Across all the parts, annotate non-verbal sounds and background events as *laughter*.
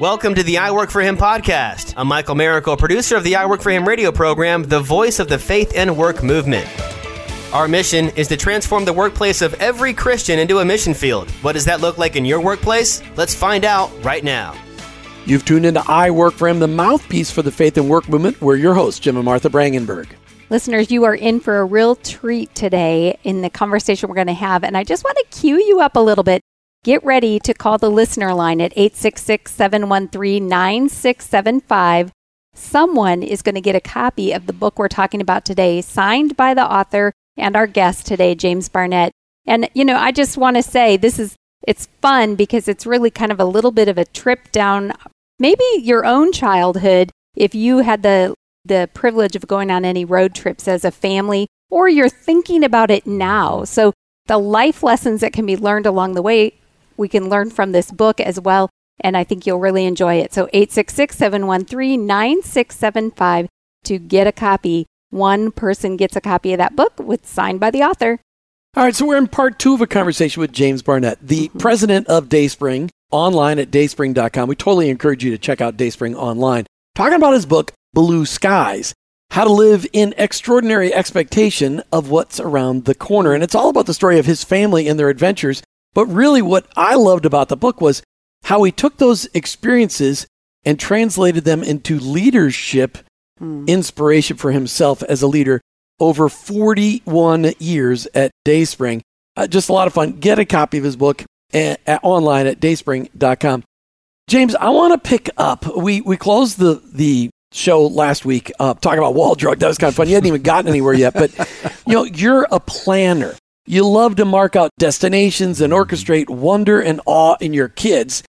Welcome to the I Work for Him podcast. I'm Michael Miracle, producer of the I Work for Him radio program, the voice of the faith and work movement. Our mission is to transform the workplace of every Christian into a mission field. What does that look like in your workplace? Let's find out right now. You've tuned into I Work for Him, the mouthpiece for the faith and work movement. We're your hosts, Jim and Martha Brangenberg. Listeners, you are in for a real treat today in the conversation we're going to have. And I just want to cue you up a little bit. Get ready to call the listener line at 866 713 9675. Someone is going to get a copy of the book we're talking about today, signed by the author and our guest today, James Barnett. And, you know, I just want to say this is, it's fun because it's really kind of a little bit of a trip down maybe your own childhood if you had the the privilege of going on any road trips as a family, or you're thinking about it now. So, the life lessons that can be learned along the way, we can learn from this book as well. And I think you'll really enjoy it. So, 866 713 9675 to get a copy. One person gets a copy of that book with signed by the author. All right, so we're in part two of a conversation with James Barnett, the mm-hmm. president of Dayspring, online at dayspring.com. We totally encourage you to check out Dayspring online. Talking about his book, blue skies. How to live in extraordinary expectation of what's around the corner. And it's all about the story of his family and their adventures. But really, what I loved about the book was how he took those experiences and translated them into leadership mm. inspiration for himself as a leader over 41 years at Dayspring. Uh, just a lot of fun. Get a copy of his book at, at, online at dayspring.com. James, I want to pick up. We we closed the the show last week uh, talking about Wall Drug. That was kind of fun. You hadn't even gotten anywhere yet, but *laughs* you know, you're a planner. You love to mark out destinations and orchestrate wonder and awe in your kids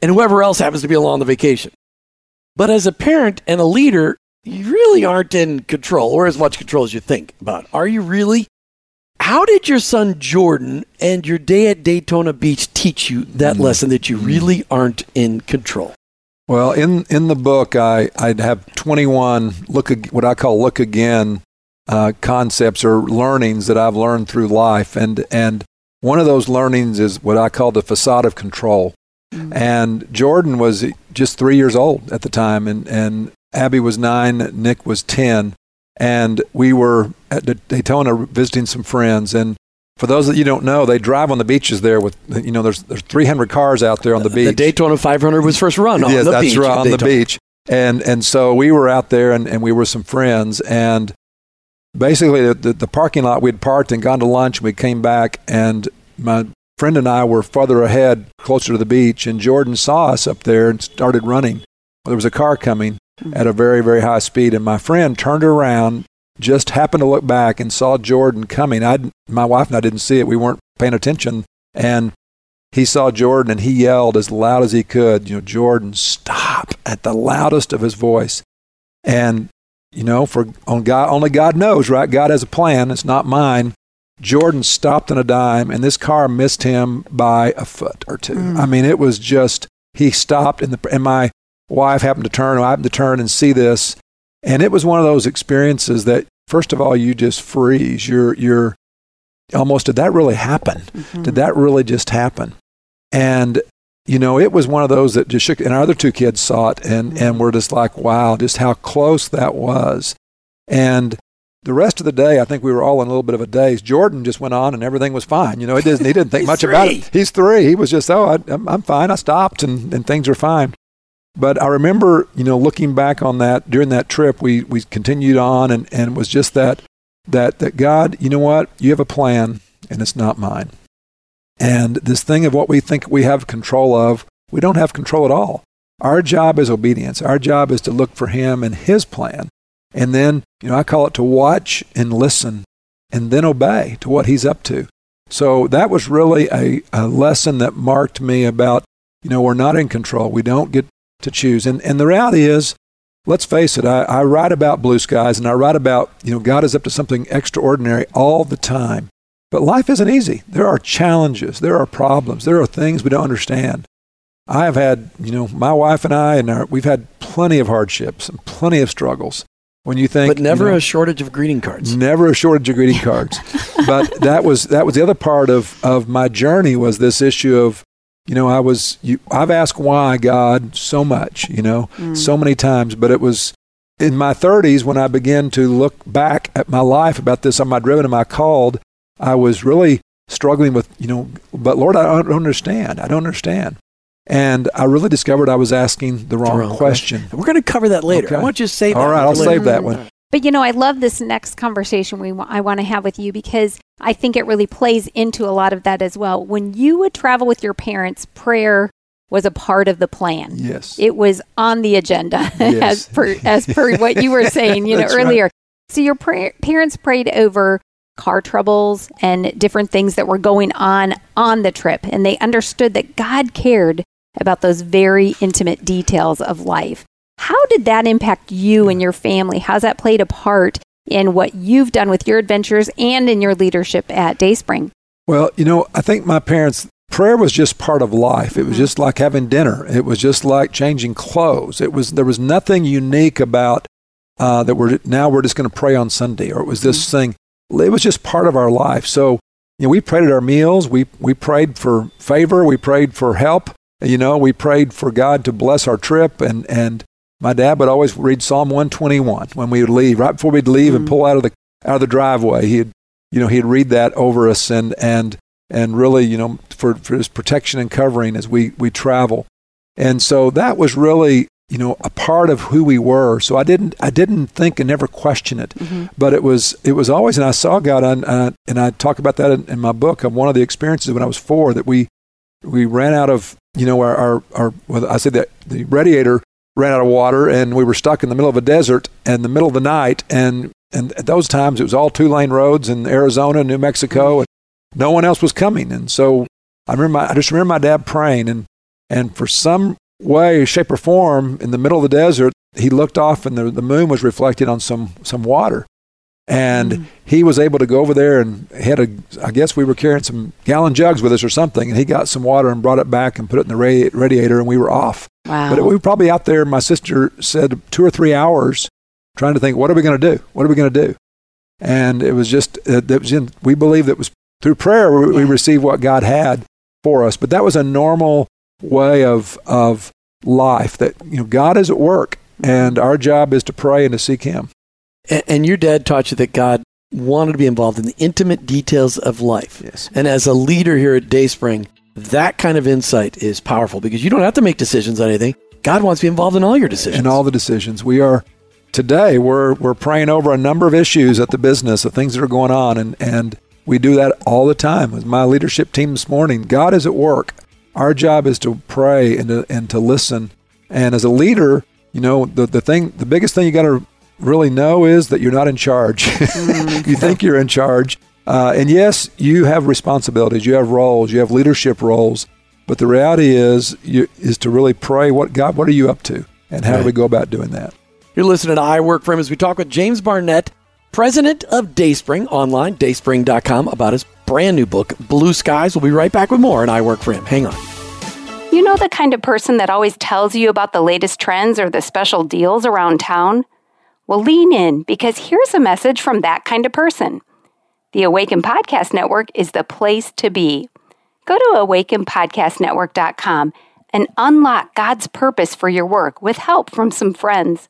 and whoever else happens to be along the vacation. But as a parent and a leader, you really aren't in control or as much control as you think about. Are you really? How did your son Jordan and your day at Daytona Beach teach you that mm. lesson that you really aren't in control? Well, in in the book, I I'd have 21 look what I call look again uh, concepts or learnings that I've learned through life, and and one of those learnings is what I call the facade of control. Mm-hmm. And Jordan was just three years old at the time, and and Abby was nine, Nick was ten, and we were at Daytona visiting some friends, and for those that you don't know, they drive on the beaches there with you know there's there's 300 cars out there on the beach. The Daytona 500 was first run on yes, the that's beach. right on the beach. And and so we were out there and, and we were some friends and basically the, the, the parking lot we'd parked and gone to lunch and we came back and my friend and I were further ahead closer to the beach and Jordan saw us up there and started running. There was a car coming mm-hmm. at a very very high speed and my friend turned around just happened to look back and saw Jordan coming. I, my wife and I didn't see it. We weren't paying attention. And he saw Jordan and he yelled as loud as he could, you know, Jordan, stop at the loudest of his voice. And, you know, for on God, only God knows, right? God has a plan. It's not mine. Jordan stopped on a dime and this car missed him by a foot or two. Mm. I mean, it was just, he stopped and, the, and my wife happened to turn, I happened to turn and see this. And it was one of those experiences that, first of all, you just freeze. You're, you're almost, did that really happen? Mm-hmm. Did that really just happen? And, you know, it was one of those that just shook, and our other two kids saw it and, mm-hmm. and were just like, wow, just how close that was. And the rest of the day, I think we were all in a little bit of a daze. Jordan just went on and everything was fine. You know, he didn't, he didn't think much three. about it. He's three. He was just, oh, I, am I'm fine. I stopped and, and things are fine. But I remember, you know, looking back on that during that trip, we, we continued on and, and it was just that, that, that God, you know what? You have a plan and it's not mine. And this thing of what we think we have control of, we don't have control at all. Our job is obedience. Our job is to look for Him and His plan. And then, you know, I call it to watch and listen and then obey to what He's up to. So that was really a, a lesson that marked me about, you know, we're not in control. We don't get to choose. And, and the reality is, let's face it, I, I write about blue skies and I write about, you know, God is up to something extraordinary all the time. But life isn't easy. There are challenges, there are problems, there are things we don't understand. I have had, you know, my wife and I, and our, we've had plenty of hardships and plenty of struggles. When you think, but never you know, a shortage of greeting cards. Never a shortage of greeting cards. *laughs* but that was that was the other part of of my journey was this issue of you know, I was, you, I've asked why God so much, you know, mm. so many times, but it was in my 30s when I began to look back at my life about this, am I driven, am I called? I was really struggling with, you know, but Lord, I don't understand. I don't understand. And I really discovered I was asking the wrong, the wrong question. question. We're going to cover that later. Okay. I want you to save All right, I'll save that one. But you know, I love this next conversation we I want to have with you because I think it really plays into a lot of that as well. When you would travel with your parents, prayer was a part of the plan. Yes. It was on the agenda *laughs* yes. as per as per what you were *laughs* saying, you know, earlier. Right. So your pra- parents prayed over car troubles and different things that were going on on the trip and they understood that God cared about those very intimate details of life. How did that impact you and your family? How's that played a part in what you've done with your adventures and in your leadership at Dayspring? Well, you know, I think my parents, prayer was just part of life. It was mm-hmm. just like having dinner. It was just like changing clothes. It was there was nothing unique about uh, that we're now we're just going to pray on Sunday, or it was this mm-hmm. thing. It was just part of our life. So, you know, we prayed at our meals. We we prayed for favor. We prayed for help. You know, we prayed for God to bless our trip, and and my dad would always read Psalm 121 when we would leave, right before we'd leave mm-hmm. and pull out of the out of the driveway. He'd you know he'd read that over us and and and really you know for for his protection and covering as we we travel. And so that was really you know a part of who we were. So I didn't I didn't think and never question it, mm-hmm. but it was it was always and I saw God and uh, and I talk about that in, in my book of one of the experiences when I was four that we we ran out of you know, our, our, our well, I said that the radiator ran out of water and we were stuck in the middle of a desert in the middle of the night. And, and at those times, it was all two lane roads in Arizona, New Mexico, and no one else was coming. And so I remember, my, I just remember my dad praying and, and for some way, shape or form in the middle of the desert, he looked off and the, the moon was reflected on some, some water and mm. he was able to go over there and had a i guess we were carrying some gallon jugs with us or something and he got some water and brought it back and put it in the radi- radiator and we were off wow. but we were probably out there my sister said two or three hours trying to think what are we going to do what are we going to do and it was just uh, it was in, we believe that was through prayer we, yeah. we received what god had for us but that was a normal way of of life that you know god is at work and our job is to pray and to seek him and, and your dad taught you that God wanted to be involved in the intimate details of life. Yes. And as a leader here at Dayspring, that kind of insight is powerful because you don't have to make decisions on anything. God wants to be involved in all your decisions. In all the decisions. We are today we're we're praying over a number of issues at the business, the things that are going on and and we do that all the time with my leadership team this morning. God is at work. Our job is to pray and to and to listen. And as a leader, you know, the, the thing the biggest thing you gotta really know is that you're not in charge. *laughs* Mm. you think you're in charge. Uh, and yes, you have responsibilities, you have roles, you have leadership roles. But the reality is, you, is to really pray. What God? What are you up to? And how right. do we go about doing that? You're listening to I Work for Him as we talk with James Barnett, president of Dayspring online, dayspring.com, about his brand new book, Blue Skies. We'll be right back with more, and I Work for Him. Hang on. You know the kind of person that always tells you about the latest trends or the special deals around town? Well, lean in because here's a message from that kind of person. The Awaken Podcast Network is the place to be. Go to awakenpodcastnetwork.com and unlock God's purpose for your work with help from some friends.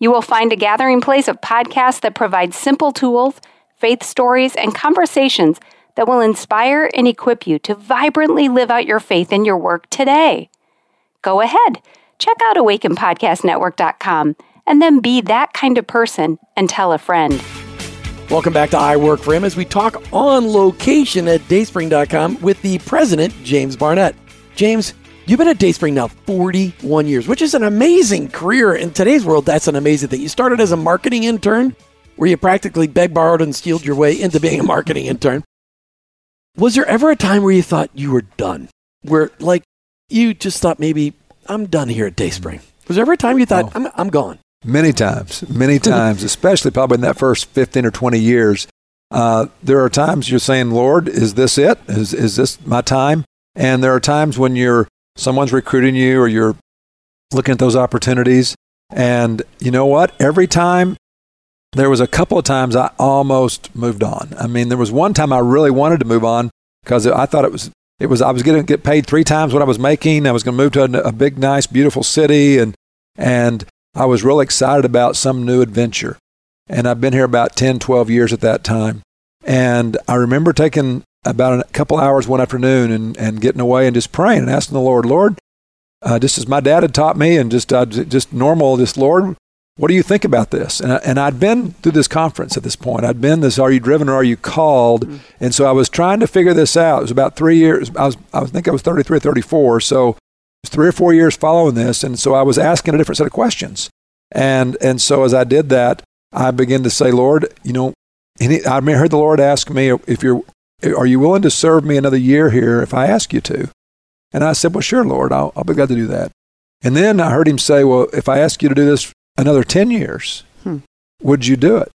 You will find a gathering place of podcasts that provide simple tools, faith stories, and conversations that will inspire and equip you to vibrantly live out your faith in your work today. Go ahead, check out awakenpodcastnetwork.com and then be that kind of person and tell a friend. Welcome back to I Work for Him as we talk on location at dayspring.com with the president, James Barnett. James, you've been at Dayspring now 41 years, which is an amazing career. In today's world, that's an amazing thing. You started as a marketing intern where you practically begged, borrowed, and stealed your way into being a marketing intern. Was there ever a time where you thought you were done? Where, like, you just thought maybe, I'm done here at Dayspring? Was there ever a time you thought, oh. I'm, I'm gone? Many times, many *laughs* times, especially probably in that first 15 or 20 years. Uh, there are times you're saying, Lord, is this it? Is, is this my time? And there are times when you're someone's recruiting you or you're looking at those opportunities. And you know what? Every time there was a couple of times I almost moved on. I mean, there was one time I really wanted to move on because I thought it was It was I was going to get paid three times what I was making. I was going to move to a, a big, nice, beautiful city, and and I was really excited about some new adventure. And I've been here about 10, 12 years at that time. And I remember taking about a couple hours one afternoon and, and getting away and just praying and asking the Lord, Lord, uh, just as my dad had taught me, and just uh, just normal, just Lord, what do you think about this? And, I, and I'd been through this conference at this point. I'd been this, are you driven or are you called? Mm-hmm. And so I was trying to figure this out. It was about three years. I was, I think I was 33 or 34. So it was three or four years following this. And so I was asking a different set of questions. And, and so as I did that, I began to say, Lord, you know, he, I may heard the Lord ask me, if you're, are you willing to serve me another year here if I ask you to? And I said, Well, sure, Lord, I'll, I'll be glad to do that. And then I heard him say, Well, if I ask you to do this another 10 years, hmm. would you do it?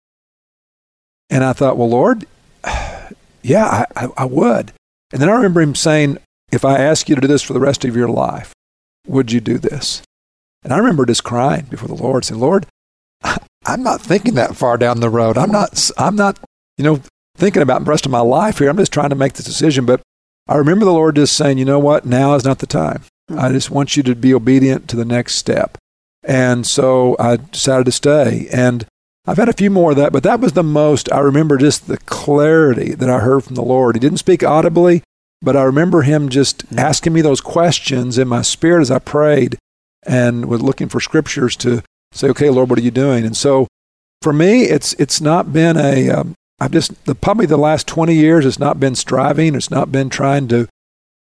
And I thought, Well, Lord, *sighs* yeah, I, I, I would. And then I remember him saying, If I ask you to do this for the rest of your life, would you do this? And I remember just crying before the Lord, saying, Lord, *laughs* I'm not thinking that far down the road. I'm not, I'm not, you know, thinking about the rest of my life here. I'm just trying to make this decision. But I remember the Lord just saying, you know what? Now is not the time. Mm-hmm. I just want you to be obedient to the next step. And so I decided to stay. And I've had a few more of that, but that was the most, I remember just the clarity that I heard from the Lord. He didn't speak audibly, but I remember him just mm-hmm. asking me those questions in my spirit as I prayed and was looking for scriptures to say, okay, Lord, what are you doing? And so for me, it's, it's not been a, um, I've just the, probably the last 20 years, it's not been striving. It's not been trying to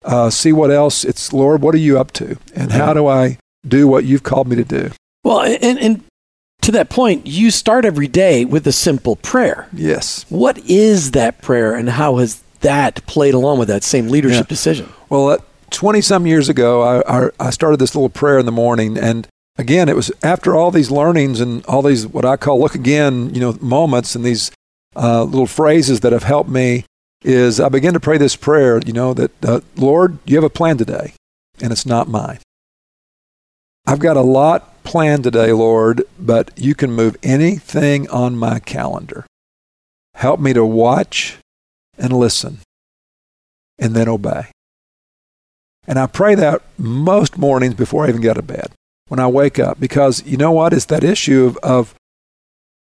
uh, see what else. It's Lord, what are you up to, and how do I do what you've called me to do? Well, and, and to that point, you start every day with a simple prayer. Yes. What is that prayer, and how has that played along with that same leadership yeah. decision? Well, 20 some years ago, I, I started this little prayer in the morning, and again, it was after all these learnings and all these what I call look again, you know, moments and these uh, little phrases that have helped me is I begin to pray this prayer, you know, that, uh, Lord, you have a plan today, and it's not mine. I've got a lot planned today, Lord, but you can move anything on my calendar. Help me to watch and listen and then obey. And I pray that most mornings before I even get out of bed, when I wake up, because you know what? It's that issue of, of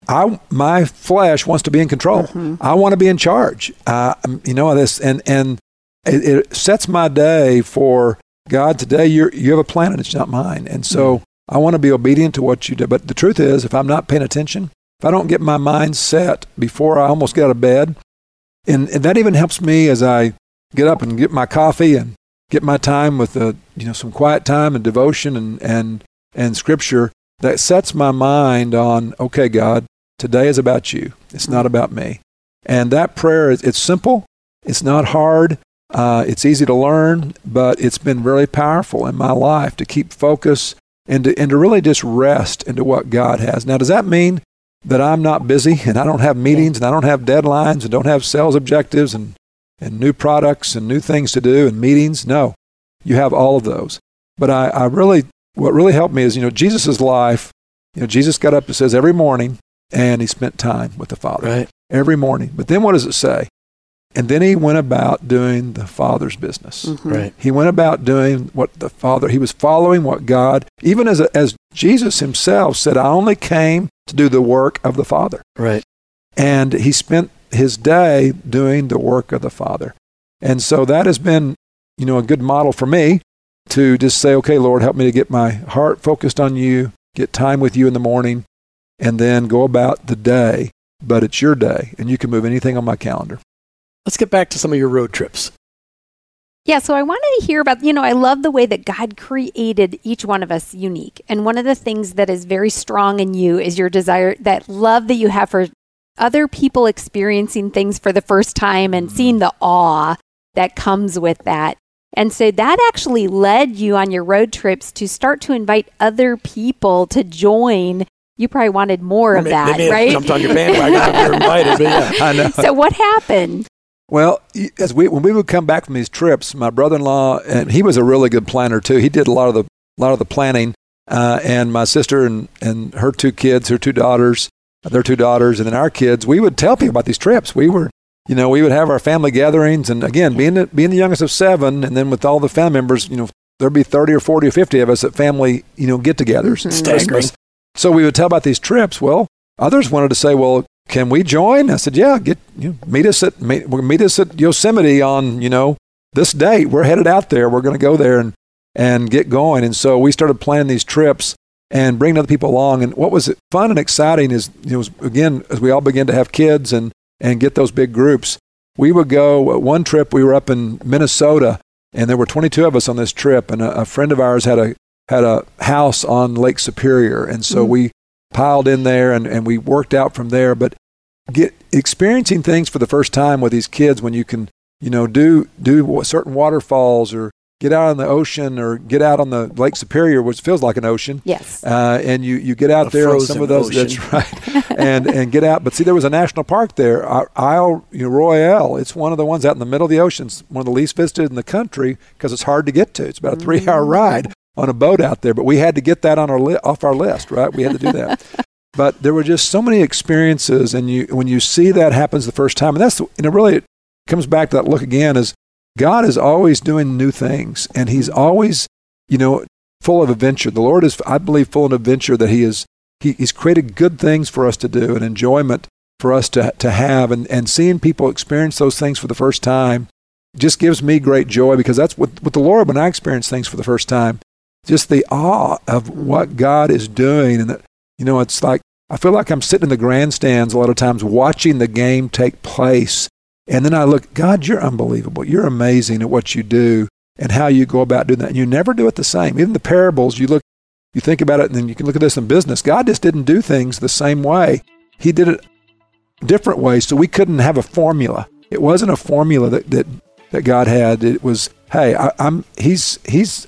I my flesh wants to be in control. Mm-hmm. I want to be in charge. Uh, you know this, and and it, it, sets my day for God. Today, you you have a plan, and it's not mine. And so mm-hmm. I want to be obedient to what you do. But the truth is, if I'm not paying attention, if I don't get my mind set before I almost get out of bed, and, and that even helps me as I get up and get my coffee and get my time with the you know some quiet time and devotion and and and scripture that sets my mind on okay god Today is about you. It's not about me. And that prayer, it's simple. It's not hard. Uh, it's easy to learn, but it's been very powerful in my life to keep focus and to, and to really just rest into what God has. Now, does that mean that I'm not busy *laughs* and I don't have meetings and I don't have deadlines and don't have sales objectives and, and new products and new things to do and meetings? No, you have all of those. But I, I really, what really helped me is, you know, Jesus' life, you know, Jesus got up and says every morning, and he spent time with the Father right. every morning. But then what does it say? And then he went about doing the Father's business. Mm-hmm. Right. He went about doing what the Father, he was following what God, even as, a, as Jesus himself said, I only came to do the work of the Father. Right. And he spent his day doing the work of the Father. And so that has been, you know, a good model for me to just say, okay, Lord, help me to get my heart focused on you, get time with you in the morning, and then go about the day. But it's your day, and you can move anything on my calendar. Let's get back to some of your road trips. Yeah, so I wanted to hear about, you know, I love the way that God created each one of us unique. And one of the things that is very strong in you is your desire, that love that you have for other people experiencing things for the first time and mm-hmm. seeing the awe that comes with that. And so that actually led you on your road trips to start to invite other people to join you probably wanted more well, of that, right? Jumped on your bandwagon you're invited, but yeah, *laughs* I know. So what happened? Well, as we when we would come back from these trips, my brother-in-law and he was a really good planner too. He did a lot of the a lot of the planning, uh, and my sister and and her two kids, her two daughters, their two daughters, and then our kids. We would tell people about these trips. We were you know, we would have our family gatherings, and again, being the, being the youngest of seven, and then with all the family members, you know, there'd be thirty or forty or fifty of us at family, you know, get-togethers. Staggering. So we would tell about these trips. Well, others wanted to say, well, can we join? I said, yeah, get you know, meet us at meet, meet us at Yosemite on you know this date. We're headed out there. We're going to go there and and get going. And so we started planning these trips and bringing other people along. And what was fun and exciting is, you know, was, again, as we all began to have kids and, and get those big groups, we would go, one trip, we were up in Minnesota, and there were 22 of us on this trip. And a, a friend of ours had a, had a house on Lake Superior. And so Mm-hmm. we piled in there and, and we worked out from there. But get experiencing things for the first time with these kids when you can, you know, do, do certain waterfalls or get out on the ocean or get out on the Lake Superior, which feels like an ocean. Yes. Uh, and you, you get out A there on some of those. ocean. That's right. *laughs* and and get out. But see, there was a national park there, Isle you know, Royale. It's one of the ones out in the middle of the ocean. It's one of the least visited in the country because it's hard to get to. It's about a three-hour ride on a boat out there. But we had to get that on our li- off our list, right? We had to do that. *laughs* but there were just so many experiences, and you when you see that happens the first time, and that's the, you know really it comes back to that look again is God is always doing new things, and He's mm-hmm. always you know full of adventure. The Lord is, I believe, full of adventure that He is. He, he's created good things for us to do and enjoyment for us to, to have. And, and seeing people experience those things for the first time just gives me great joy because that's what, with the Lord, when I experience things for the first time, just the awe of what God is doing. And you know, it's like, I feel like I'm sitting in the grandstands a lot of times watching the game take place. And then I look, God, you're unbelievable. You're amazing at what you do and how you go about doing that. And you never do it the same. Even the parables, you look, you think about it, and then you can look at this in business. God just didn't do things the same way. He did it different ways, so we couldn't have a formula. It wasn't a formula that that, that God had. It was, hey, I, I'm he's he's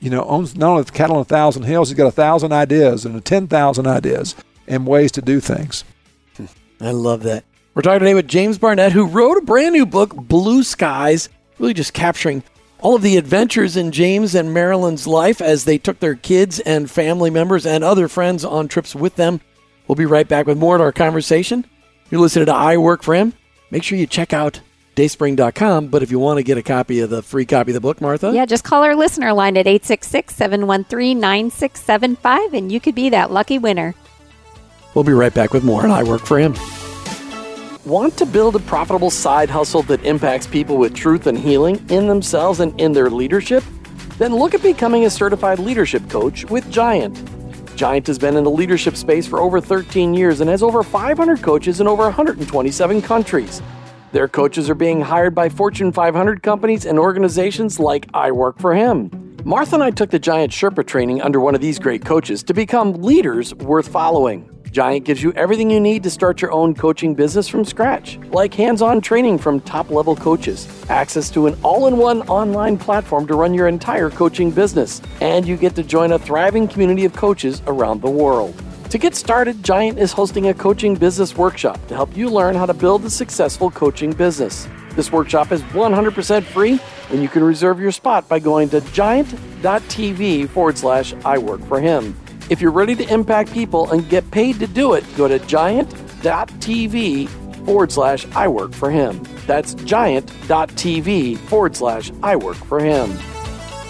you know owns not only the cattle on a thousand hills, he's got a thousand ideas and a ten thousand ideas and ways to do things. Hmm. I love that. We're talking today with James Barnett, who wrote a brand new book, Blue Skies, really just capturing all of the adventures in James and Marilyn's life as they took their kids and family members and other friends on trips with them. We'll be right back with more of our conversation. You're listening to I Work for Him. Make sure you check out dayspring.com. But if you want to get a copy of the free copy of the book, Martha, Yeah, just call our listener line at 866 713 9675 and you could be that lucky winner. We'll be right back with more and I Work for Him. Want to build a profitable side hustle that impacts people with truth and healing in themselves and in their leadership? Then look at becoming a certified leadership coach with Giant. Giant has been in the leadership space for over 13 years and has over 500 coaches in over 127 countries. Their coaches are being hired by Fortune 500 companies and organizations like I Work for Him. Martha and I took the Giant Sherpa training under one of these great coaches to become leaders worth following. Giant gives you everything you need to start your own coaching business from scratch, like hands on training from top level coaches, access to an all in one online platform to run your entire coaching business, and you get to join a thriving community of coaches around the world. To get started, Giant is hosting a coaching business workshop to help you learn how to build a successful coaching business. This workshop is 100% free, and you can reserve your spot by going to giant.tv forward slash I work for him. If you're ready to impact people and get paid to do it, go to giant.tv forward slash I work for him. That's giant.tv forward slash I work for him.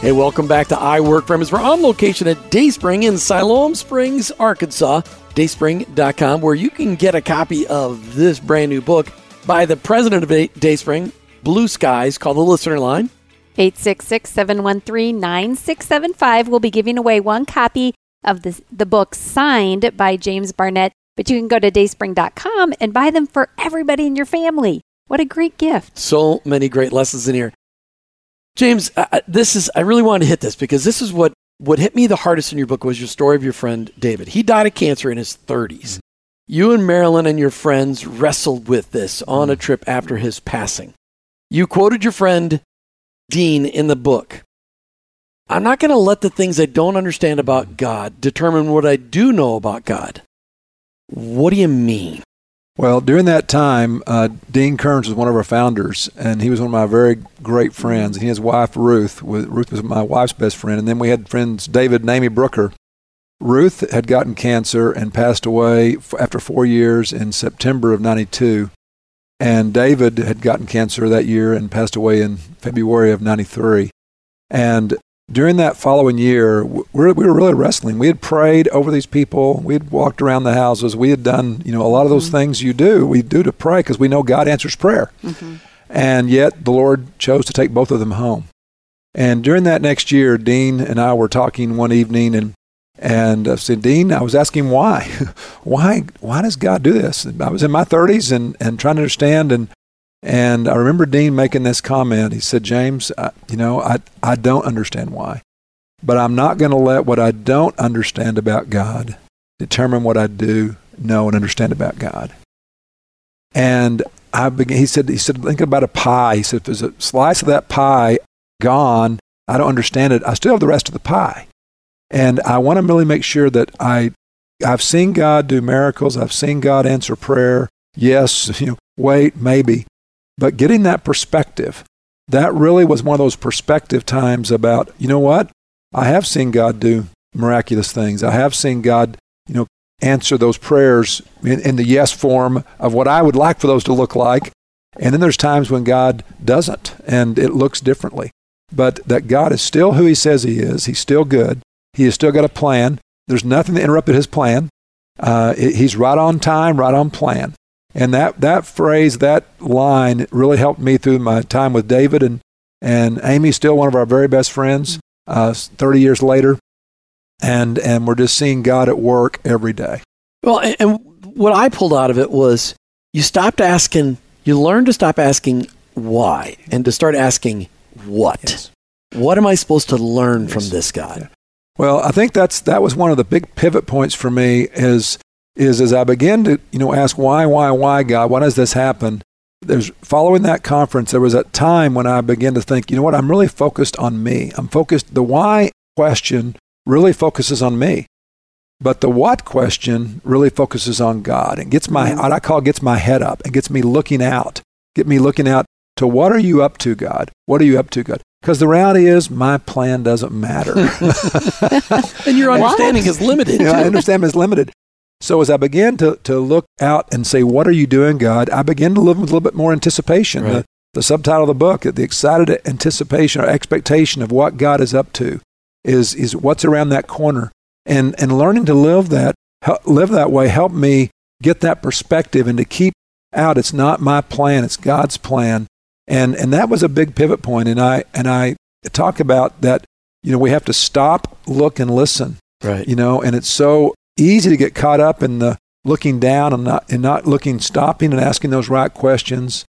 Hey, welcome back to I Work for Him. As We're on location at Dayspring in Siloam Springs, Arkansas. Dayspring.com, where you can get a copy of this brand new book by the president of Dayspring, Blue Skies, called the listener line. 866 713 9675. We'll be giving away one copy of the, the book signed by James Barnett, but you can go to dayspring.com and buy them for everybody in your family. What a great gift. So many great lessons in here. James, I, this is I really wanted to hit this because this is what what hit me the hardest in your book was your story of your friend David. He died of cancer in his 30s. You and Marilyn and your friends wrestled with this on a trip after his passing. You quoted your friend Dean in the book. I'm not going to let the things I don't understand about God determine what I do know about God. What do you mean? Well, during that time, uh, Dean Kearns was one of our founders, and he was one of my very great friends. And his wife Ruth. Was, Ruth was my wife's best friend, and then we had friends David and Amy Brooker. Ruth had gotten cancer and passed away f- after four years in September of '92. and David had gotten cancer that year and passed away in February of 93. And during that following year, we were, really wrestling. We had prayed over these people. We had walked around the houses. We had done, you know, a lot of those mm-hmm. things you do. We do to pray because we know God answers prayer. Mm-hmm. And yet the Lord chose to take both of them home. And during that next year, Dean and I were talking one evening, and and I said, Dean, I was asking why, *laughs* why, why does God do this? And I was in my 30s and and trying to understand, and and I remember Dean making this comment. He said, James, I, you know, I, I don't understand why, but I'm not going to let what I don't understand about God determine what I do know and understand about God. And I began, he said, he said, think about a pie. He said, if there's a slice of that pie gone, I don't understand it. I still have the rest of the pie. And I want to really make sure that I, I've seen God do miracles. I've seen God answer prayer. Yes, *laughs* you know, wait, maybe. But getting that perspective, that really was one of those perspective times about, you know what? I have seen God do miraculous things. I have seen God, you know, answer those prayers in, in the yes form of what I would like for those to look like. And then there's times when God doesn't and it looks differently. But that God is still who he says he is. He's still good. He has still got a plan. There's nothing that interrupted his plan. Uh, he's right on time, right on plan. And that, that phrase, that line really helped me through my time with David. And, and Amy's still one of our very best friends uh, 30 years later. And, and we're just seeing God at work every day. Well, and, and what I pulled out of it was you stopped asking, you learned to stop asking why and to start asking what. Yes. What am I supposed to learn yes. from this God? Yeah. Well, I think that's that was one of the big pivot points for me is is as I begin to, you know, ask why, why, why, God, why does this happen? There's following that conference, there was a time when I began to think, you know what, I'm really focused on me. I'm focused, the why question really focuses on me. But the what question really focuses on God and gets my, what I call gets my head up and gets me looking out, get me looking out to what are you up to, God? What are you up to, God? Because the reality is, my plan doesn't matter. *laughs* and your understanding what? is limited. You know, I understand is limited. So as I began to, to look out and say, What are you doing, God? I began to live with a little bit more anticipation. Right. The, the subtitle of the book, the excited anticipation or expectation of what God is up to, is, is what's around that corner. And, and learning to live that, live that way helped me get that perspective and to keep out it's not my plan, it's God's plan. And, and that was a big pivot point. And I, and I talk about that, you know, we have to stop, look, and listen. Right. You know, and it's so easy to get caught up in the looking down and not, and not looking, stopping and asking those right questions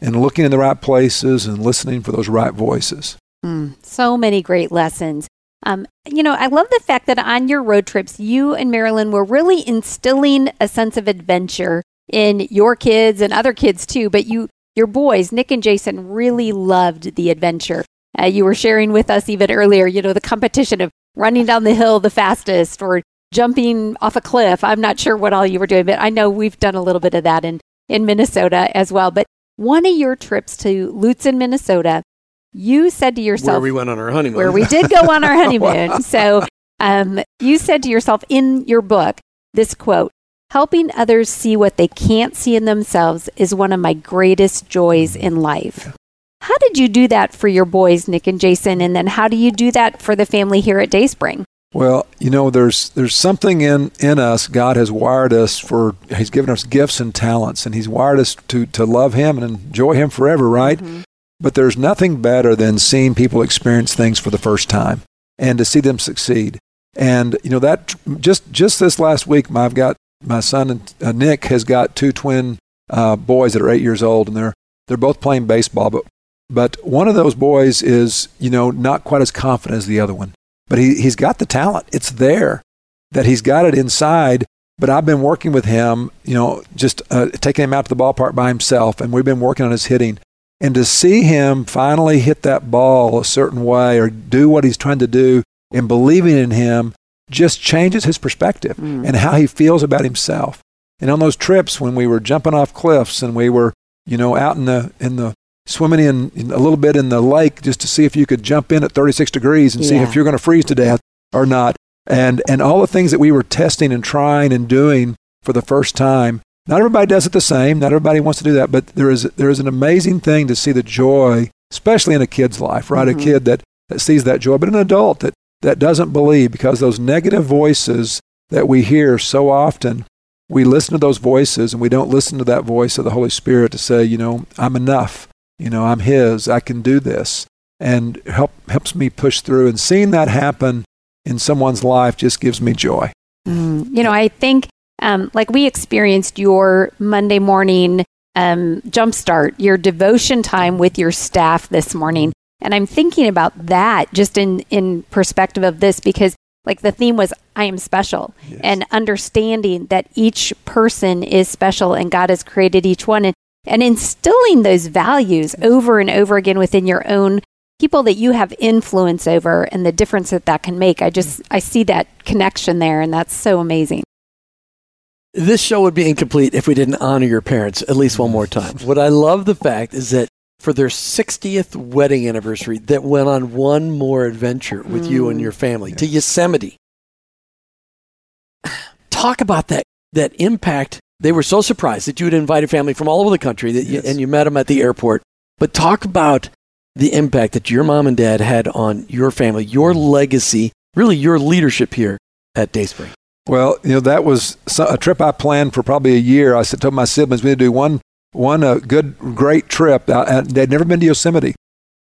and looking in the right places and listening for those right voices. Mm, so many great lessons. Um, you know, I love the fact that on your road trips, you and Marilyn were really instilling a sense of adventure in your kids and other kids too. But you, your boys, Nick and Jason, really loved the adventure. Uh, you were sharing with us even earlier, you know, the competition of running down the hill the fastest or jumping off a cliff. I'm not sure what all you were doing, but I know we've done a little bit of that in, in Minnesota as well. But one of your trips to Lutsen, Minnesota, you said to yourself, where we went on our honeymoon, where we did go on our *laughs* honeymoon. wow. So um, you said to yourself in your book this quote helping others see what they can't see in themselves is one of my greatest joys in life. How did you do that for your boys, Nick and Jason? And then how do you do that for the family here at Dayspring? Well, you know, there's there's something in, in us. God has wired us for. He's given us gifts and talents, and He's wired us to to love Him and enjoy Him forever, right? Mm-hmm. But there's nothing better than seeing people experience things for the first time and to see them succeed. And you know that just just this last week, I've got my son uh, Nick has got two twin uh, boys that are eight years old, and they're they're both playing baseball. But but one of those boys is you know not quite as confident as the other one but he, he's got the talent. It's there that he's got it inside. But I've been working with him, you know, just uh, taking him out to the ballpark by himself, and we've been working on his hitting. And to see him finally hit that ball a certain way or do what he's trying to do and believing in him just changes his perspective mm. and how he feels about himself. And on those trips when we were jumping off cliffs and we were, you know, out in the in the swimming in, in, a little bit in the lake just to see if you could jump in at 36 degrees and yeah. see if you're going to freeze to death or not. And, and all the things that we were testing and trying and doing for the first time not everybody does it the same. Not everybody wants to do that, but there is there is an amazing thing to see the joy, especially in a kid's life, right? Mhm. A kid that, that sees that joy, but an adult that that doesn't believe because those negative voices that we hear so often, we listen to those voices and we don't listen to that voice of the Holy Spirit to say, you know, I'm enough. You know, I'm His. I can do this, and help helps me push through. And seeing that happen in someone's life just gives me joy. Mm. You know, I think um, like we experienced your Monday morning um, jumpstart, your devotion time with your staff this morning. And I'm thinking about that just in, in perspective of this because like the theme was I am special Yes. and understanding that each person is special and God has created each one and, and instilling those values over and over again within your own people that you have influence over and the difference that that can make. I just I see that connection there and that's so amazing. This show would be incomplete if we didn't honor your parents at least one more time. What I love the fact is that for their 60th wedding anniversary, that went on one more adventure with you and Mm. your family to Yosemite. Talk about that that impact. They were so surprised that you had invited family from all over the country that you, Yes. and you met them at the airport. But talk about the impact that your mom and dad had on your family, your legacy, really your leadership here at Dayspring. Well, you know that was a trip I planned for probably a year. I said told my siblings we need to do one one uh, good great trip. Uh, and they'd never been to Yosemite,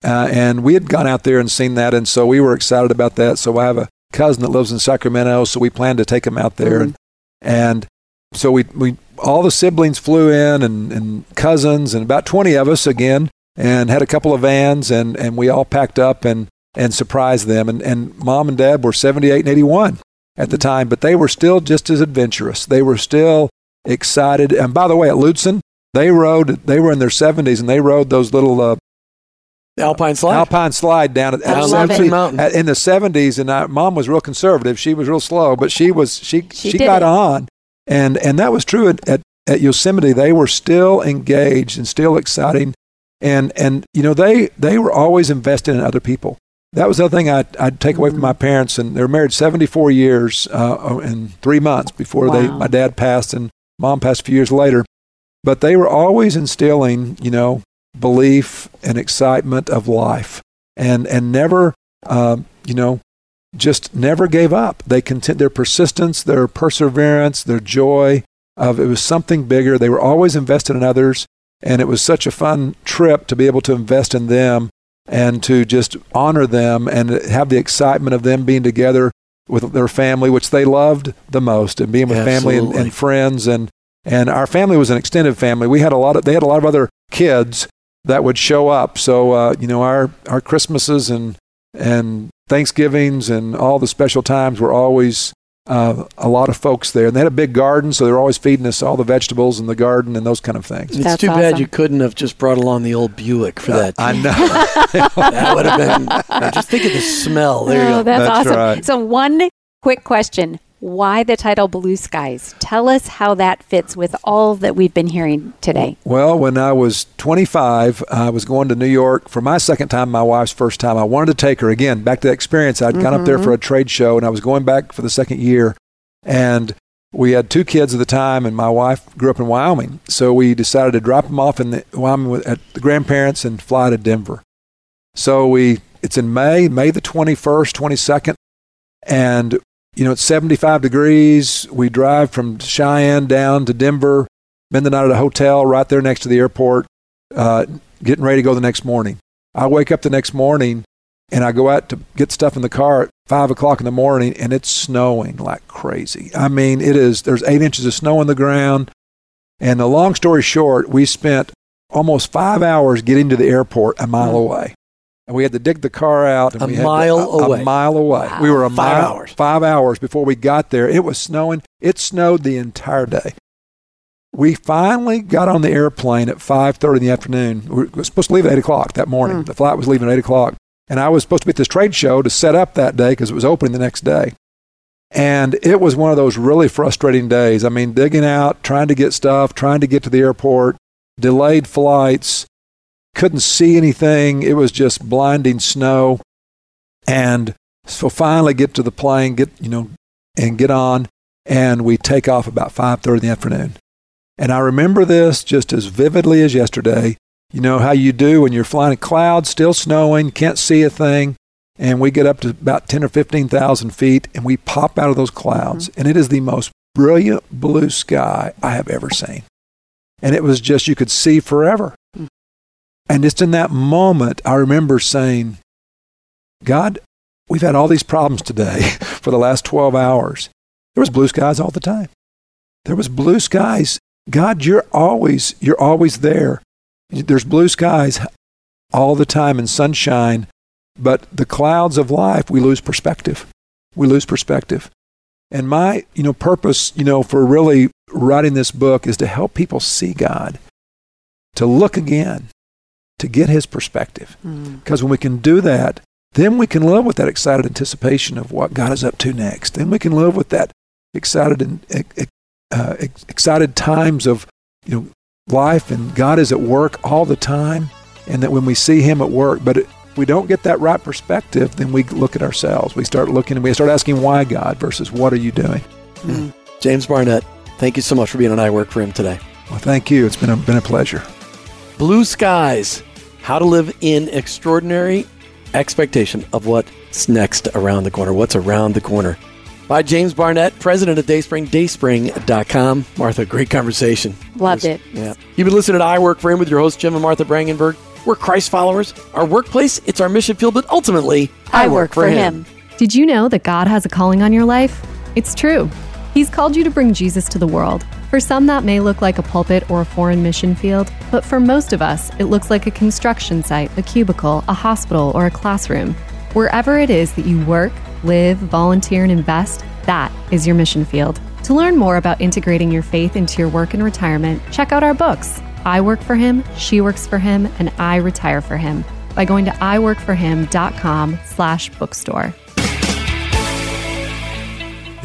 uh, and we had gone out there and seen that, and so we were excited about that. So I have a cousin that lives in Sacramento, so we planned to take him out there, and, and so we we all the siblings flew in and, and cousins and about twenty of us again, and had a couple of vans, and and we all packed up and and surprised them, and and mom and dad were seventy eight and eighty one at the time, but they were still just as adventurous. They were still excited. And by the way, at Lutsen, they rode. They were in their seventies, and they rode those little uh, Alpine slide. alpine slide down at, at love it. 70 Mountain. at- in the seventies. And I, mom was real conservative. She was real slow, but she was she She she, got it. on, and and that was true at, at at Yosemite. They were still engaged and still exciting, and and you know they they were always investing in other people. That was the other thing I'd, I'd take away from my parents. And they were married 74 years uh, in three months before they, my dad passed and mom passed a few years later. But they were always instilling, you know, belief and excitement of life and, and never, um, you know, just never gave up. They content their persistence, their perseverance, their joy of it was something bigger. They were always invested in others. And it was such a fun trip to be able to invest in them and to just honor them and have the excitement of them being together with their family, which they loved the most, and being with family and, and friends. And, and our family was an extended family. We had a lot of, they had a lot of other kids that would show up. So, uh, you know, our, our Christmases and, and Thanksgivings and all the special times were always uh, a lot of folks there. And they had a big garden, so they were always feeding us all the vegetables in the garden and those kind of things. It's That's too bad you couldn't have just brought along the old Buick for that. I know. *laughs* that would have been. *laughs* just think of the smell. There you oh, go. that's, That's awesome. right. So, one quick question Why the title Blue Skies? Tell us how that fits with all that we've been hearing today. Well, when I was 25, I was going to New York for my second time, my wife's first time. I wanted to take her again back to that experience. I'd gone up there for mm-hmm. a trade show, and I was going back for the second year. And we had two kids at the time, and my wife grew up in Wyoming. So we decided to drop them off in the, Wyoming at the grandparents and fly to Denver. So we, it's in May, May the 21st, 22nd, and you know it's 75 degrees. We drive from Cheyenne down to Denver, spend the night at a hotel right there next to the airport, uh, getting ready to go the next morning. I wake up the next morning and I go out to get stuff in the car at five o'clock in the morning, and it's snowing like crazy. I mean, it is. There's eight inches of snow on the ground. And the long story short, we spent almost five hours getting to the airport a mile away. And we had to dig the car out. And A we had to- mile a- away. A mile away. Wow. We were a Five mile, hours. Five hours before we got there. It was snowing. It snowed the entire day. We finally got on the airplane at 5.30 in the afternoon. We were supposed to leave at 8 o'clock that morning. Hmm. The flight was leaving at 8 o'clock. And I was supposed to be at this trade show to set up that day because it was opening the next day. And it was one of those really frustrating days. I mean, digging out, trying to get stuff, trying to get to the airport, delayed flights, couldn't see anything. It was just blinding snow. And so finally get to the plane, get, you know, and get on. And we take off about 5.30 in the afternoon. And I remember this just as vividly as yesterday. You know how you do when you're flying in clouds, still snowing, can't see a thing, and we get up to about 10 or 15,000 feet and we pop out of those clouds. Mm-hmm. And it is the most brilliant blue sky I have ever seen. And it was just, you could see forever. Mm-hmm. And just in that moment, I remember saying, God, we've had all these problems today *laughs* for the last 12 hours. There was blue skies all the time. There was blue skies. God, you're always, you're always there. There's blue skies all the time and sunshine but the clouds of life, we lose perspective. We lose perspective. And my, you know, purpose, you know, for really writing this book is to help people see God, to look again, to get his perspective. Because mm. when we can do that, then we can live with that excited anticipation of what God is up to next. Then we can live with that excited and uh, excited times of, you know, life and God is at work all the time. And that when we see him at work, but it, we don't get that right perspective, then we look at ourselves. We start looking and we start asking why God versus what are you doing? Mm. James Barnett, thank you so much for being on I Work for Him today. Well, thank you. It's been a, been a pleasure. Blue skies, how to live in extraordinary expectation of what's next around the corner, what's around the corner. By James Barnett, president of Dayspring, dayspring.com. Martha, great conversation. Loved it. Yeah. You've been listening to I Work for Him with your host, Jim and Martha Brangenberg. We're Christ followers. Our workplace, it's our mission field, but ultimately, I, I work, work, for him. him. Did you know that God has a calling on your life? It's true. He's called you to bring Jesus to the world. For some, that may look like a pulpit or a foreign mission field, but for most of us, it looks like a construction site, a cubicle, a hospital, or a classroom. Wherever it is that you work, live, volunteer, and invest, that is your mission field. To learn more about integrating your faith into your work and retirement, check out our books. I work for him, she works for him, and I retire for him by going to iworkforhim.com slash bookstore.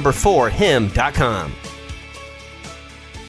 number 4 him.com.